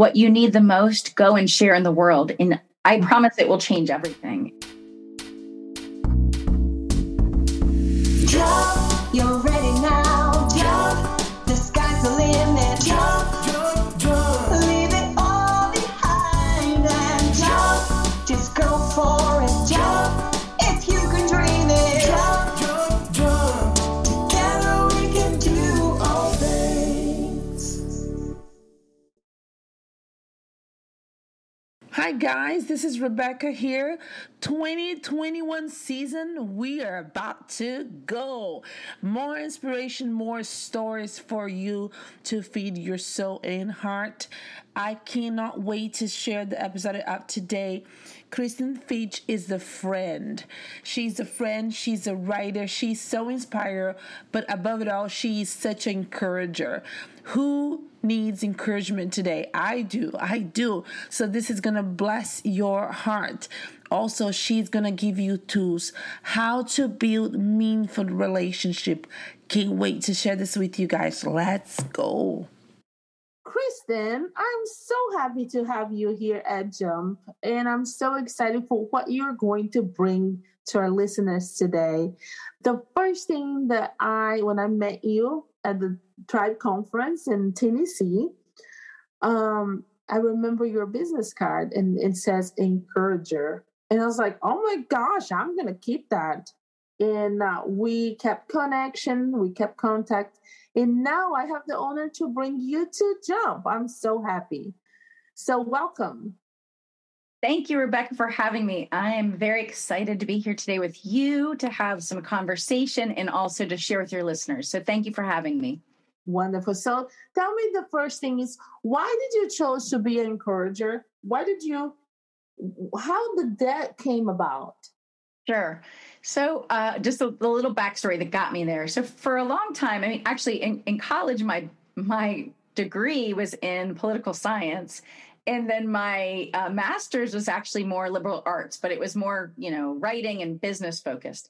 what you need the most, go and share in the world. And I mm-hmm. promise it will change everything. you're ready guys, this is Rebeca here. 2021 season, we are about to go. More inspiration, more stories for you to feed your soul and heart. I cannot wait to share the episode up today. Kristin Fitch is a friend. She's a friend, she's a writer, she's so inspired, but above it all, she's such an encourager. Who needs encouragement today? I do. I do. So this is to bless your heart. Also, she's to give you tools how to build meaningful relationship. Can't wait to share this with you guys. Let's go. Kristin, I'm so happy to have you here at Jump, and I'm so excited for what you're going to bring to our listeners today. The first thing that I, when I met you at the Tribe Conference in Tennessee, um, I remember your business card and it says encourager. And I was like, oh my gosh, I'm going to keep that. And uh, we kept connection, we kept contact. And now I have the honor to bring you to Jump. I'm so happy. So, welcome. Thank you, Rebeca, for having me. I am very excited to be here today with you to have some conversation and also to share with your listeners. So, thank you for having me. Wonderful. So, tell me the first thing is why did you choose to be an encourager? Why did you? How did that came about? Sure. So, uh, just a, a, little backstory that got me there. So, for a long time, I mean, actually, in, in college, my my degree was in political science, and then my uh, master's was actually more liberal arts but it was more you know writing and business focused.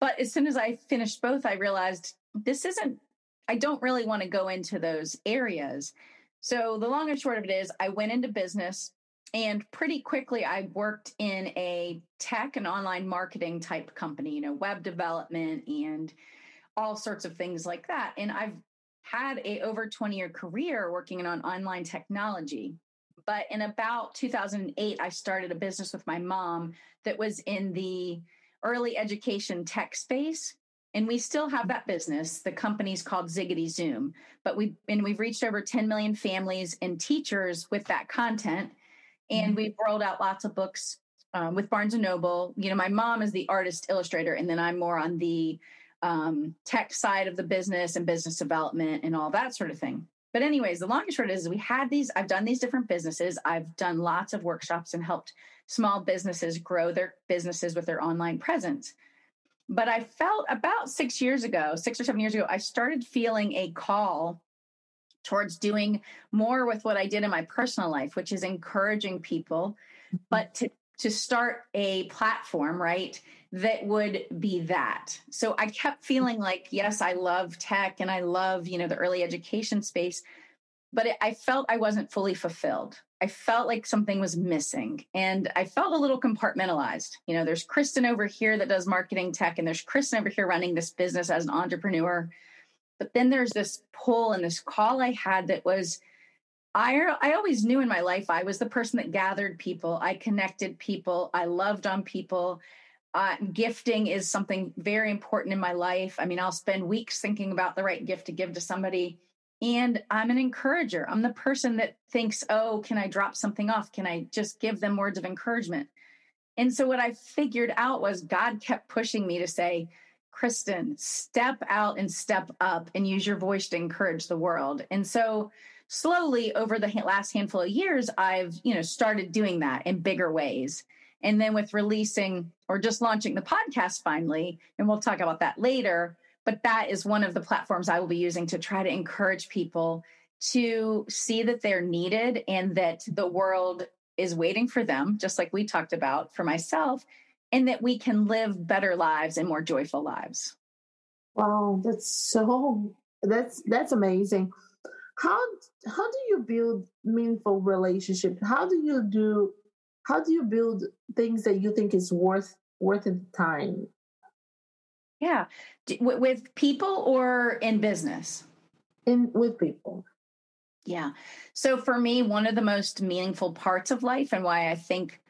But as soon as i finished both i realized this isn't i don't really want to go into those areas. So the long and short of it is i went into business and pretty quickly i worked in a tech and online marketing type company you know web development and all sorts of things like that and i've had a over 20 year career working on online technology but in about 2008, I started a business with my mom that was in the early education tech space. And we still have that business. The company's called Ziggity Zoom, but we and we've reached over 10 million families and teachers with that content. And mm-hmm. we've rolled out lots of books um, with Barnes and Noble. You know, my mom is the artist illustrator, and then I'm more on the um, tech side of the business and business development and all that sort of thing but anyways the long and short is we had these i've done these different businesses i've done lots of workshops and helped small businesses grow their businesses with their online presence but i felt about six years ago six or seven years ago i started feeling a call towards doing more with what i did in my personal life which is encouraging people mm-hmm. but to to start a platform right that would be that. So I kept feeling like, yes, I love tech and I love, you know, the early education space, but it, I felt I wasn't fully fulfilled. I felt like something was missing and I felt a little compartmentalized. You know, there's Kristin over here that does marketing tech and there's Kristin over here running this business as an entrepreneur. But then there's this pull and this call I had that was I I always knew in my life I was the person that gathered people, I connected people, I loved on people uh, gifting is something very important in my life. I mean, I'll spend weeks thinking about the right gift to give to somebody. And I'm an encourager. I'm the person that thinks, oh, can I drop something off? Can I just give them words of encouragement? And so, what I figured out was God kept pushing me to say, Kristin, step out and step up and use your voice to encourage the world. And so, slowly over the last handful of years, I've, you know, started doing that in bigger ways. And then with releasing or just launching the podcast finally, and we'll talk about that later, but that is one of the platforms I will be using to try to encourage people to see that they're needed and that the world is waiting for them, just like we talked about for myself, and that we can live better lives and more joyful lives. Wow, that's so that's that's amazing. how how do you build meaningful relationship how do you do how do you build things that you think is worth worth the time yeah with people or in business in with people yeah so for me one of the most meaningful parts of life and why i think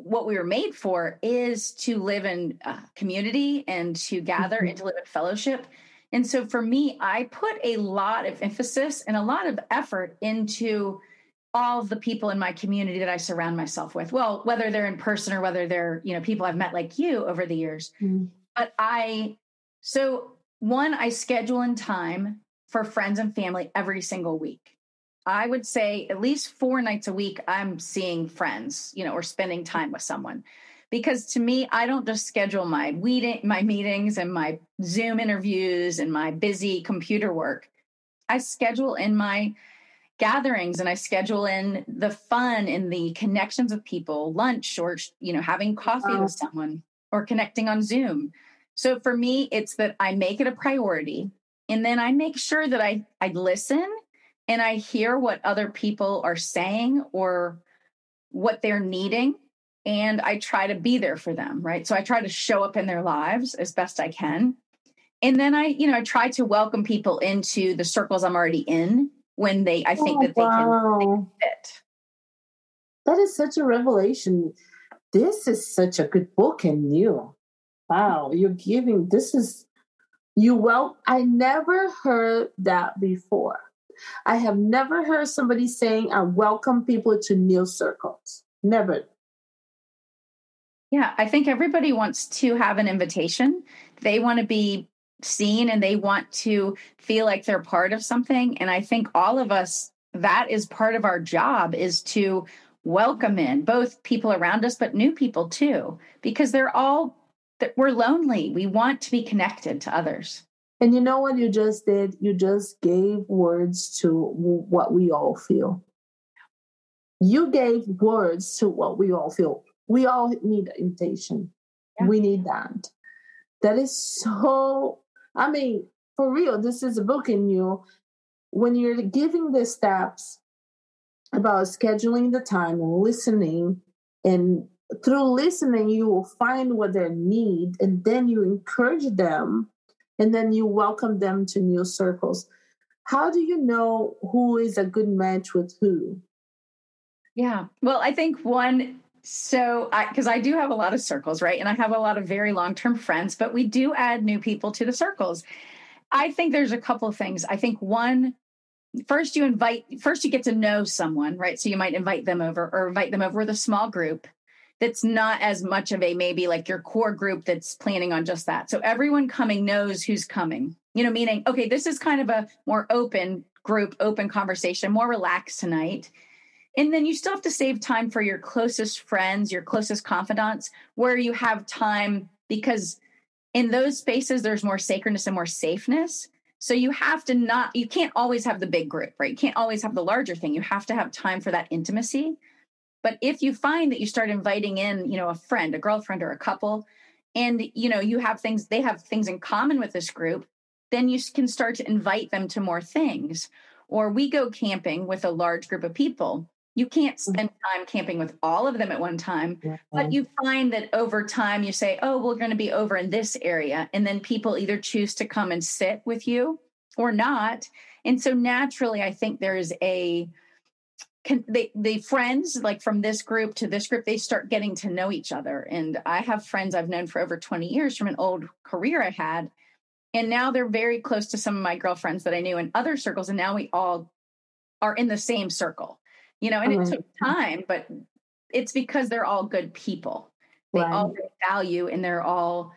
what we were made for is to live in uh, community and to gather Mhm. and to live in fellowship and so for me i put a lot of emphasis and a lot of effort into all of the people in my community that i surround myself with well whether they're in person or whether they're you know people i've met like you over the years Mhm. but I so one I schedule in time for friends and family every single week. I would say at least four nights a week I'm seeing friends, you know, or spending time with someone. Because to me, I don't just schedule my meeting, my meetings and my Zoom interviews and my busy computer work. I schedule in my gatherings and I schedule in the fun and the connections with people, lunch or you know, having coffee Wow. with someone or connecting on Zoom. So for me, it's that I make it a priority and then I make sure that I I listen and I hear what other people are saying or what they're needing and I try to be there for them, right? So I try to show up in their lives as best I can. And then I, you know, I try to welcome people into the circles I'm already in when they I think Oh, that they can fit. that is such a revelation this is such a good book and you wow you're giving this is you well i never heard that before i have never heard somebody saying i welcome people to new circles never Yeah, I think everybody wants to have an invitation. They want to be seen and they want to feel like they're part of something. And I think all of us, that is part of our job is to welcome in both people around us, but new people too, because they're all, we're lonely. We want to be connected to others. And you know what you just did? You just gave words to what we all feel. You gave words to what we all feel. We all need invitation. Yeah. we need that. That is so i mean for real this is a book in you. When you're giving the steps about scheduling the time listening and through listening you will find what they need and then you encourage them and then you welcome them to new circles how do you know who is a good match with who Yeah. Well, I think one, so I, because I do have a lot of circles, right? And I have a lot of very long term friends, but we do add new people to the circles. I think there's a couple of things. I think one, first you invite, first you get to know someone, right? So you might invite them over or invite them over with a small group that's not as much of a maybe like your core group that's planning on just that. So everyone coming knows who's coming, you know, meaning, okay, this is kind of a more open group, open conversation, more relaxed tonight. And then you still have to save time for your closest friends, your closest confidants, where you have time because in those spaces, there's more sacredness and more safeness. So you have to not, you can't always have the big group, right? You can't always have the larger thing. You have to have time for that intimacy. But if you find that you start inviting in, you know, a friend, a girlfriend, or a couple, and you know, you have things, they have things in common with this group, then you can start to invite them to more things. Or we go camping with a large group of people. You can't mm-hmm. spend time camping with all of them at one time, but you find that over time you say, oh, we're going to be over in this area. And then people either choose to come and sit with you or not. And so naturally, I think there's a, can, they, the friends like from this group to this group, they start getting to know each other. And I have friends I've known for over 20 years from an old career I had. And now they're very close to some of my girlfriends that I knew in other circles. And now we all are in the same circle, you know, and it Right. took mm-hmm. time, but it's because they're all good people. They all Right. bring value and they're all,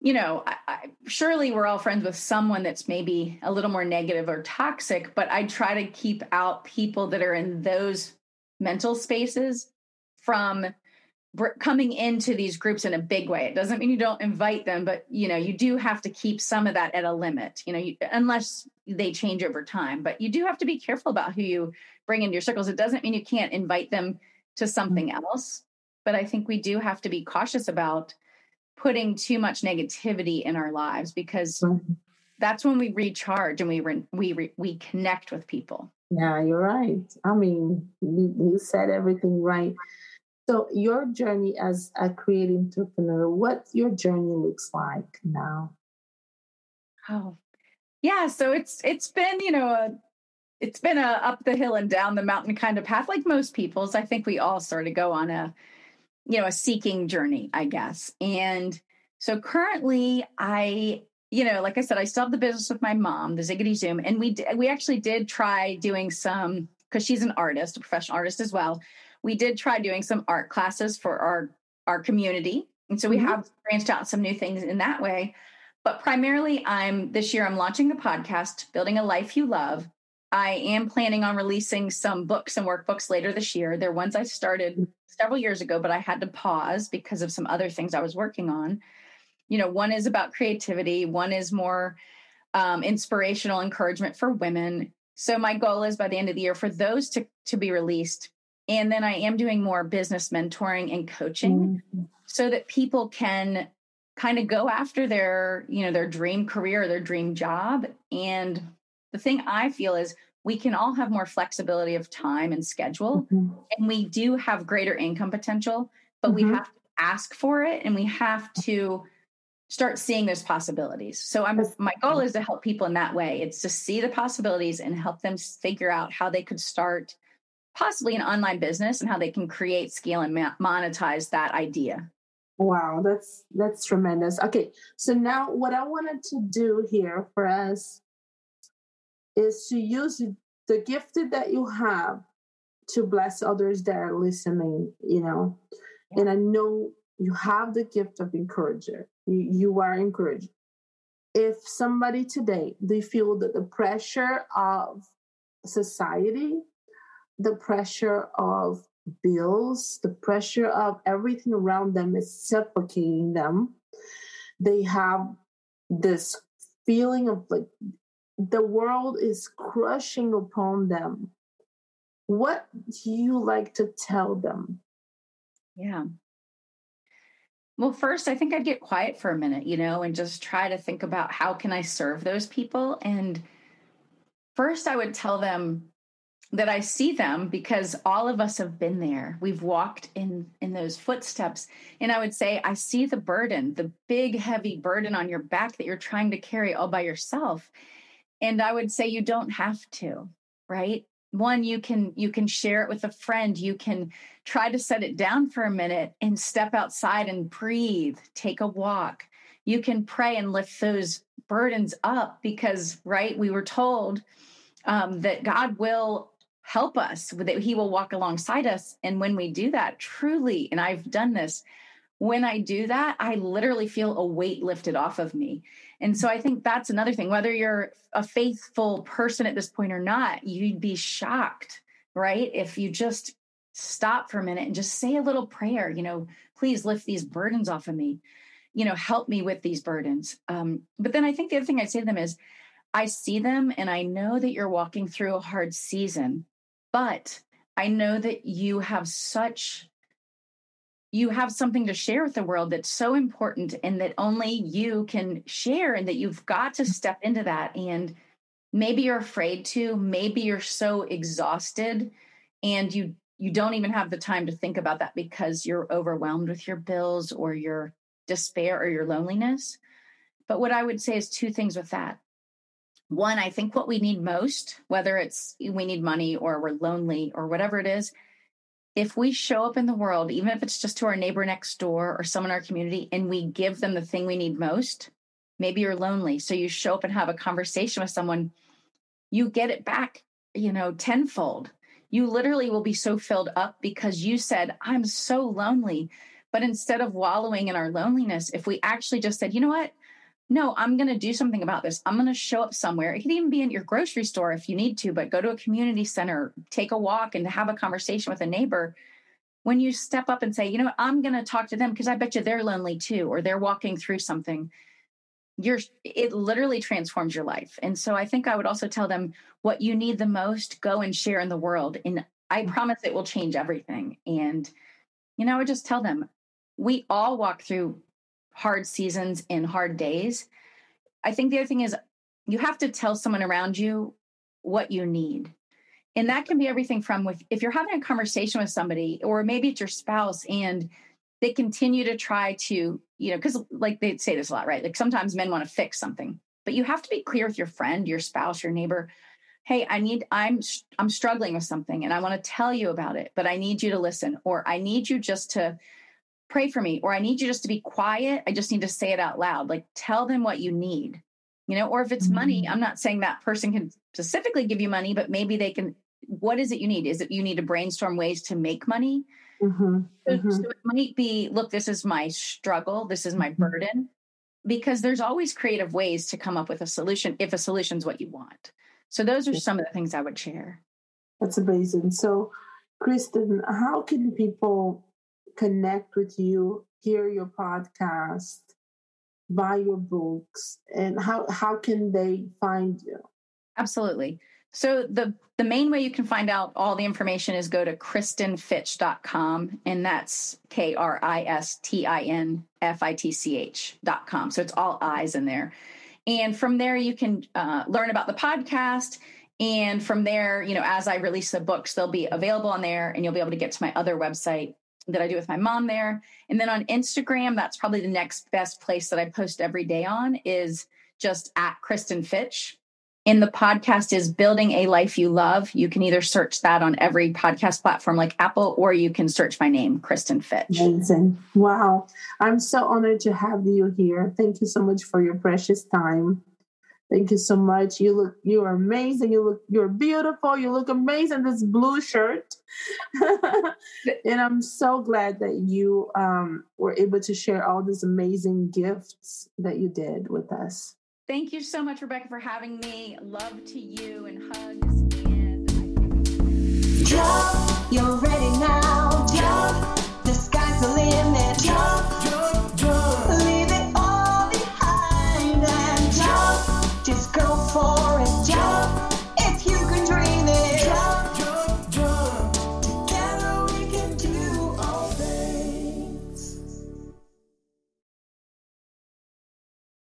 you know, I, I, surely we're all friends with someone that's maybe a little more negative or toxic, but I try to keep out people that are in those mental spaces from br- coming into these groups in a big way. It doesn't mean you don't invite them, but you know, you do have to keep some of that at a limit, you know, you, unless they change over time, but you do have to be careful about who you bring into your circles. It doesn't mean you can't invite them to mm. something else, but I think we do have to be cautious about putting too much negativity in our lives because Right. that's when we recharge and we re, we re, we connect with people. Yeah, you're right. I mean, you, you said everything right. So your journey as a creative entrepreneur, what your journey looks like now? Oh, yeah. So it's it's been you know a it's been a up the hill and down the mountain kind of path, like most people's. I think we all sort of go on a you know a seeking journey, I guess. And so currently, I you know, like I said, I still have the business with my mom, the Ziggity Zoom, and we we actually did try doing some because she's an artist, a professional artist as well. We did try doing some art classes for our our community, and so we mm-hmm. have branched out some new things in that way. But primarily, I'm this year I'm launching the podcast, building a life you love. I am planning on releasing some books and workbooks later this year. They're ones I started several years ago, but I had to pause because of some other things I was working on you know one is about creativity one is more um, inspirational encouragement for women so my goal is by the end of the year for those to to be released and then i am doing more business mentoring and coaching mm-hmm. so that people can kind of go after their you know their dream career their dream job and the thing i feel is we can all have more flexibility of time and schedule mm-hmm. and we do have greater income potential but mm-hmm. we have to ask for it and we have to start seeing those possibilities. So I'm my goal is to help people in that way. It's to see the possibilities and help them figure out how they could start possibly an online business and how they can create, scale and monetize that idea. Wow, that's that's tremendous. Okay, so now what I wanted to do here for us is to use the gifted that you have to bless others that are listening, you know. And I know you have the gift of encourager. You, you are encouraged. If somebody today they feel that the pressure of society the pressure of bills the pressure of everything around them is suffocating them they have this feeling of like the world is crushing upon them what do you like to tell them yeah well, first, I think I'd get quiet for a minute, you know, and just try to think about how can I serve those people. And first, I would tell them that I see them because all of us have been there. We've walked in in those footsteps, and I would say, I see the burden, the big heavy burden on your back that you're trying to carry all by yourself. And I would say you don't have to, right? one you can you can share it with a friend. You can try to set it down for a minute and step outside and breathe take a walk. You can pray and lift those burdens up because right we were told um, that god will help us that he will walk alongside us. And when we do that truly and i've done this when i do that i literally feel a weight lifted off of me and so I think that's another thing. Whether you're a faithful person at this point or not, you'd be shocked, right? If you just stop for a minute and just say a little prayer, you know, please lift these burdens off of me, you know, help me with these burdens. Um, but then I think the other thing I'd say to them is, I see them and I know that you're walking through a hard season, but I know that you have such you have something to share with the world that's so important and that only you can share and that you've got to step into that. And maybe you're afraid to maybe you're so exhausted and you you don't even have the time to think about that because you're overwhelmed with your bills or your despair or your loneliness. But what i would say is two things with that. One i think what we need most whether it's we need money or we're lonely or whatever it is if we show up in the world, even if it's just to our neighbor next door or someone in our community, and we give them the thing we need most, maybe you're lonely. So you show up and have a conversation with someone, you get it back, you know, tenfold. You literally will be so filled up because you said, I'm so lonely. But instead of wallowing in our loneliness, if we actually just said, you know what? No, I'm going to do something about this. I'm going to show up somewhere. It could even be in your grocery store if you need to, but go to a community center, take a walk, and have a conversation with a neighbor. When you step up and say, you know, I'm going to talk to them because I bet you they're lonely too, or they're walking through something, you're it literally transforms your life. And so I think I would also tell them what you need the most, go and share in the world. And I promise it will change everything. And, you know, I would just tell them we all walk through hard seasons in hard days. I think the other thing is you have to tell someone around you what you need. And that can be everything from if, if you're having a conversation with somebody, or maybe it's your spouse and they continue to try to, you know, because like they say this a lot, right? Like sometimes men want to fix something, but you have to be clear with your friend, your spouse, your neighbor. Hey, I need, I'm, I'm struggling with something and I want to tell you about it, but I need you to listen, or I need you just to pray for me, or I need you just to be quiet. I just need to say it out loud. Like tell them what you need, you know, or if it's mm-hmm. money, I'm not saying that person can specifically give you money, but maybe they can. What is it you need? Is it you need to brainstorm ways to make money? Mm-hmm. So, mm-hmm. so, it might be look, this is my struggle, this is my mm-hmm. burden, because there's always creative ways to come up with a solution if a solution is what you want. So, those are some of the things I would share. That's amazing. So, Kristin, how can people connect with you, hear your podcast, buy your books, and how, how can they find you? Absolutely. So the the main way you can find out all the information is go to kristinfitch.com and that's K R I S T I N F I T C H.com. So it's all eyes in there. And from there you can uh, learn about the podcast and from there, you know, as I release the books, they'll be available on there and you'll be able to get to my other website that I do with my mom there. And then on Instagram, that's probably the next best place that I post every day on is just at Kristin Fitch in the podcast is Building a Life You Love. You can either search that on every podcast platform like Apple, or you can search my name, Kristin Fitch. Amazing. Wow. I'm so honored to have you here. Thank you so much for your precious time. Thank you so much. You look you are amazing. You look you're beautiful. You look amazing. This blue shirt. and I'm so glad that you um, were able to share all these amazing gifts that you did with us. Thank you so much, Rebeca, for having me. Love to you and hugs and.